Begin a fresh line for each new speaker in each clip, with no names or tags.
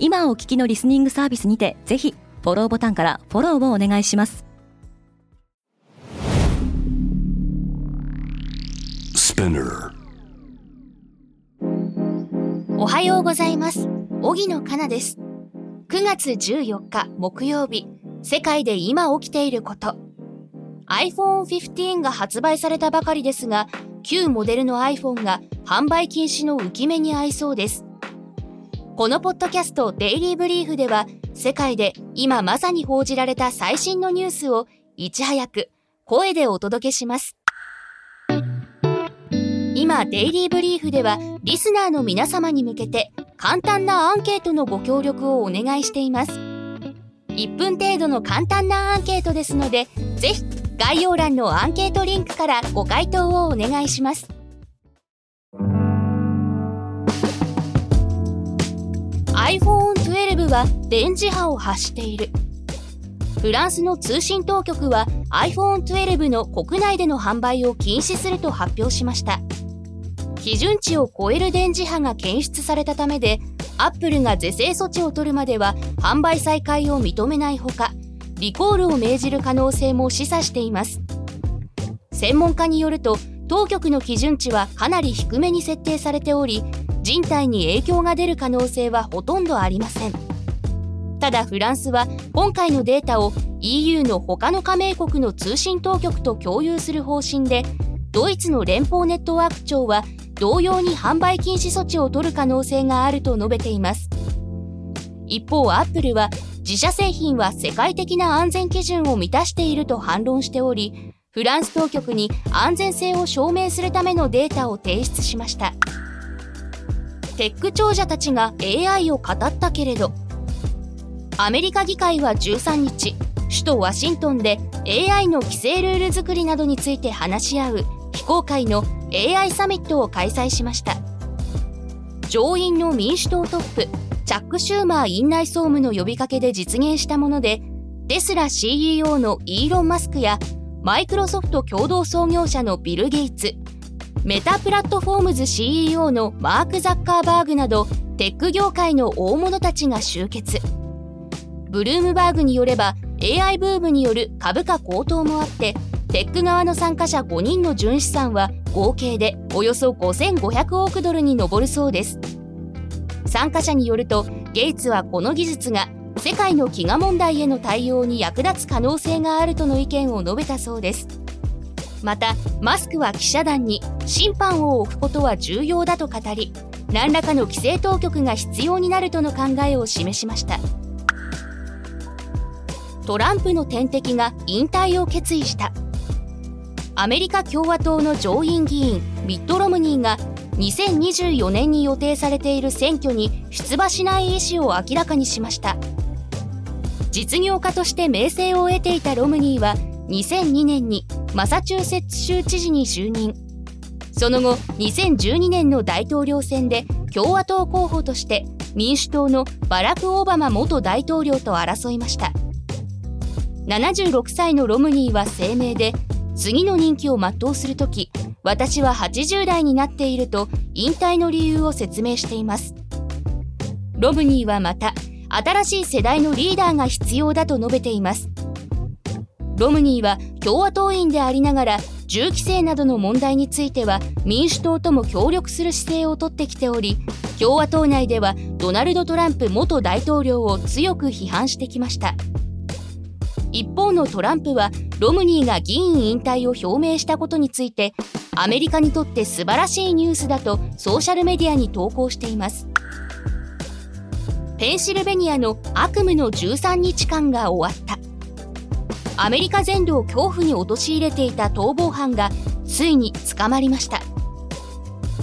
今お聞きのリスニングサービスにてぜひフォローボタンからフォローをお願いします。
おはようございます。荻野かなです。9月14日木曜日。世界で今起きていること。iPhone 15が発売されたばかりですが旧モデルの iPhone が販売禁止の浮き目に合いそうですこのポッドキャストデイリーブリーフでは世界で今まさに報じられた最新のニュースをいち早く声でお届けします。今デイリーブリーフではリスナーの皆様に向けて簡単なアンケートのご協力をお願いしています。1分程度の簡単なアンケートですのでぜひ概要欄のアンケートリンクからご回答をお願いします。は電磁波を発している。フランスの通信当局は iPhone12 の国内での販売を禁止すると発表しました。基準値を超える電磁波が検出されたためでアップルが是正措置を取るまでは販売再開を認めないほかリコールを命じる可能性も示唆しています。専門家によると当局の基準値はかなり低めに設定されており人体に影響が出る可能性はほとんどありません。ただフランスは今回のデータを EU の他の加盟国の通信当局と共有する方針でドイツの連邦ネットワーク庁は同様に販売禁止措置を取る可能性があると述べています。一方アップルは自社製品は世界的な安全基準を満たしていると反論しておりフランス当局に安全性を証明するためのデータを提出しました。テック長者たちが AI を語ったけれどアメリカ議会は13日首都ワシントンで AI の規制ルール作りなどについて話し合う非公開の AI サミットを開催しました。上院の民主党トップチャック・シューマー院内総務の呼びかけで実現したものでテスラ CEO のイーロン・マスクやマイクロソフト共同創業者のビル・ゲイツメタプラットフォームズ CEO のマーク・ザッカーバーグなどテック業界の大物たちが集結。ブルームバーグによれば AI ブームによる株価高騰もあってテック側の参加者5人の純資産は合計でおよそ5500億ドルに上るそうです。参加者によるとゲイツはこの技術が世界の飢餓問題への対応に役立つ可能性があるとの意見を述べたそうです。またマスクは記者団に審判を置くことは重要だと語り何らかの規制当局が必要になるとの考えを示しました。トランプの天敵が引退を決意した。アメリカ共和党の上院議員ミット・ロムニーが2024年に予定されている選挙に出馬しない意思を明らかにしました。実業家として名声を得ていたロムニーは2002年にマサチューセッツ州知事に就任。その後2012年の大統領選で共和党候補として民主党のバラク・オバマ元大統領と争いました。76歳のロムニーは声明で次の任期を全うするとき私は80代になっていると引退の理由を説明しています。ロムニーはまた新しい世代のリーダーが必要だと述べています。ロムニーは共和党員でありながら銃規制などの問題については民主党とも協力する姿勢をとってきており共和党内ではドナルド・トランプ元大統領を強く批判してきました。方のトランプはロムニーが議員引退を表明したことについてアメリカにとって素晴らしいニュースだとソーシャルメディアに投稿しています。ペンシルベニアの悪夢の13日間が終わった。アメリカ全土を恐怖に陥れていた逃亡犯がついに捕まりました。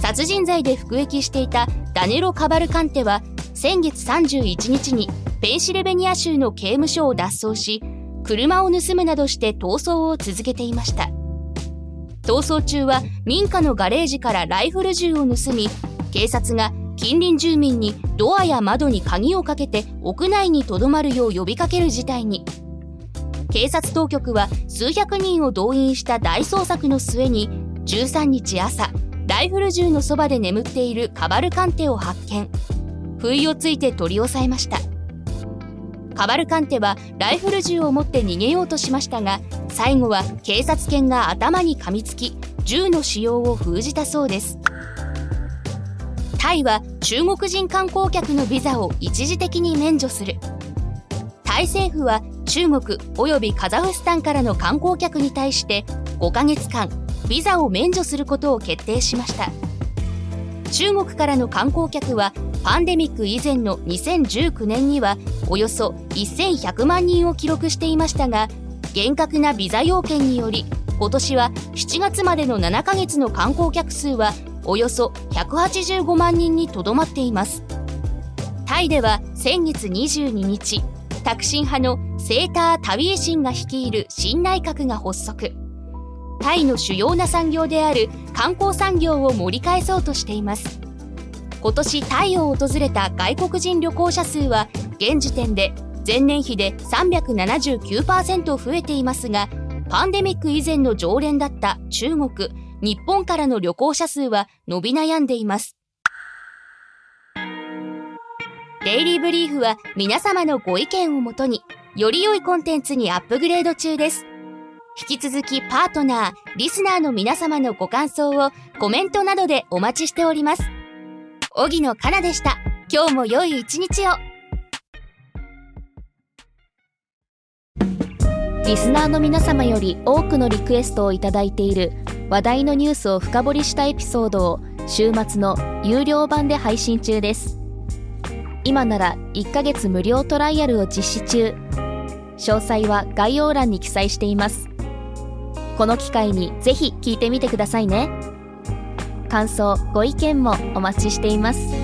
殺人罪で服役していたダネロ・カバルカンテは先月31日にペンシルベニア州の刑務所を脱走し車を盗むなどして逃走を続けていました。逃走中は民家のガレージからライフル銃を盗み警察が近隣住民にドアや窓に鍵をかけて屋内にとどまるよう呼びかける事態に。警察当局は数百人を動員した大捜索の末に13日朝ライフル銃のそばで眠っているカバルカンテを発見。不意をついて取り押さえました。カバルカンテはライフル銃を持って逃げようとしましたが最後は警察犬が頭に噛みつき銃の使用を封じたそうです。タイは中国人観光客のビザを一時的に免除する。タイ政府は中国およびカザフスタンからの観光客に対して5ヶ月間ビザを免除することを決定しました。中国からの観光客はパンデミック以前の2019年にはおよそ1100万人を記録していましたが厳格なビザ要件により今年は7月までの7ヶ月の観光客数はおよそ185万人にとどまっています。タイでは先月22日タクシン派のセーター・タウィエシンが率いる新内閣が発足。タイの主要な産業である観光産業を盛り返そうとしています。今年タイを訪れた外国人旅行者数は現時点で前年比で379%増えていますがパンデミック以前の常連だった中国日本からの旅行者数は伸び悩んでいます。デイリーブリーフは皆様のご意見をもとにより良いコンテンツにアップグレード中です。引き続きパートナーリスナーの皆様のご感想をコメントなどでお待ちしております。荻野かなでした。今日も良い一日を。
リスナーの皆様より多くのリクエストをいただいている話題のニュースを深掘りしたエピソードを週末の有料版で配信中です。今なら1ヶ月無料トライアルを実施中。詳細は概要欄に記載しています。この機会にぜひ聞いてみてくださいね。感想ご意見もお待ちしています。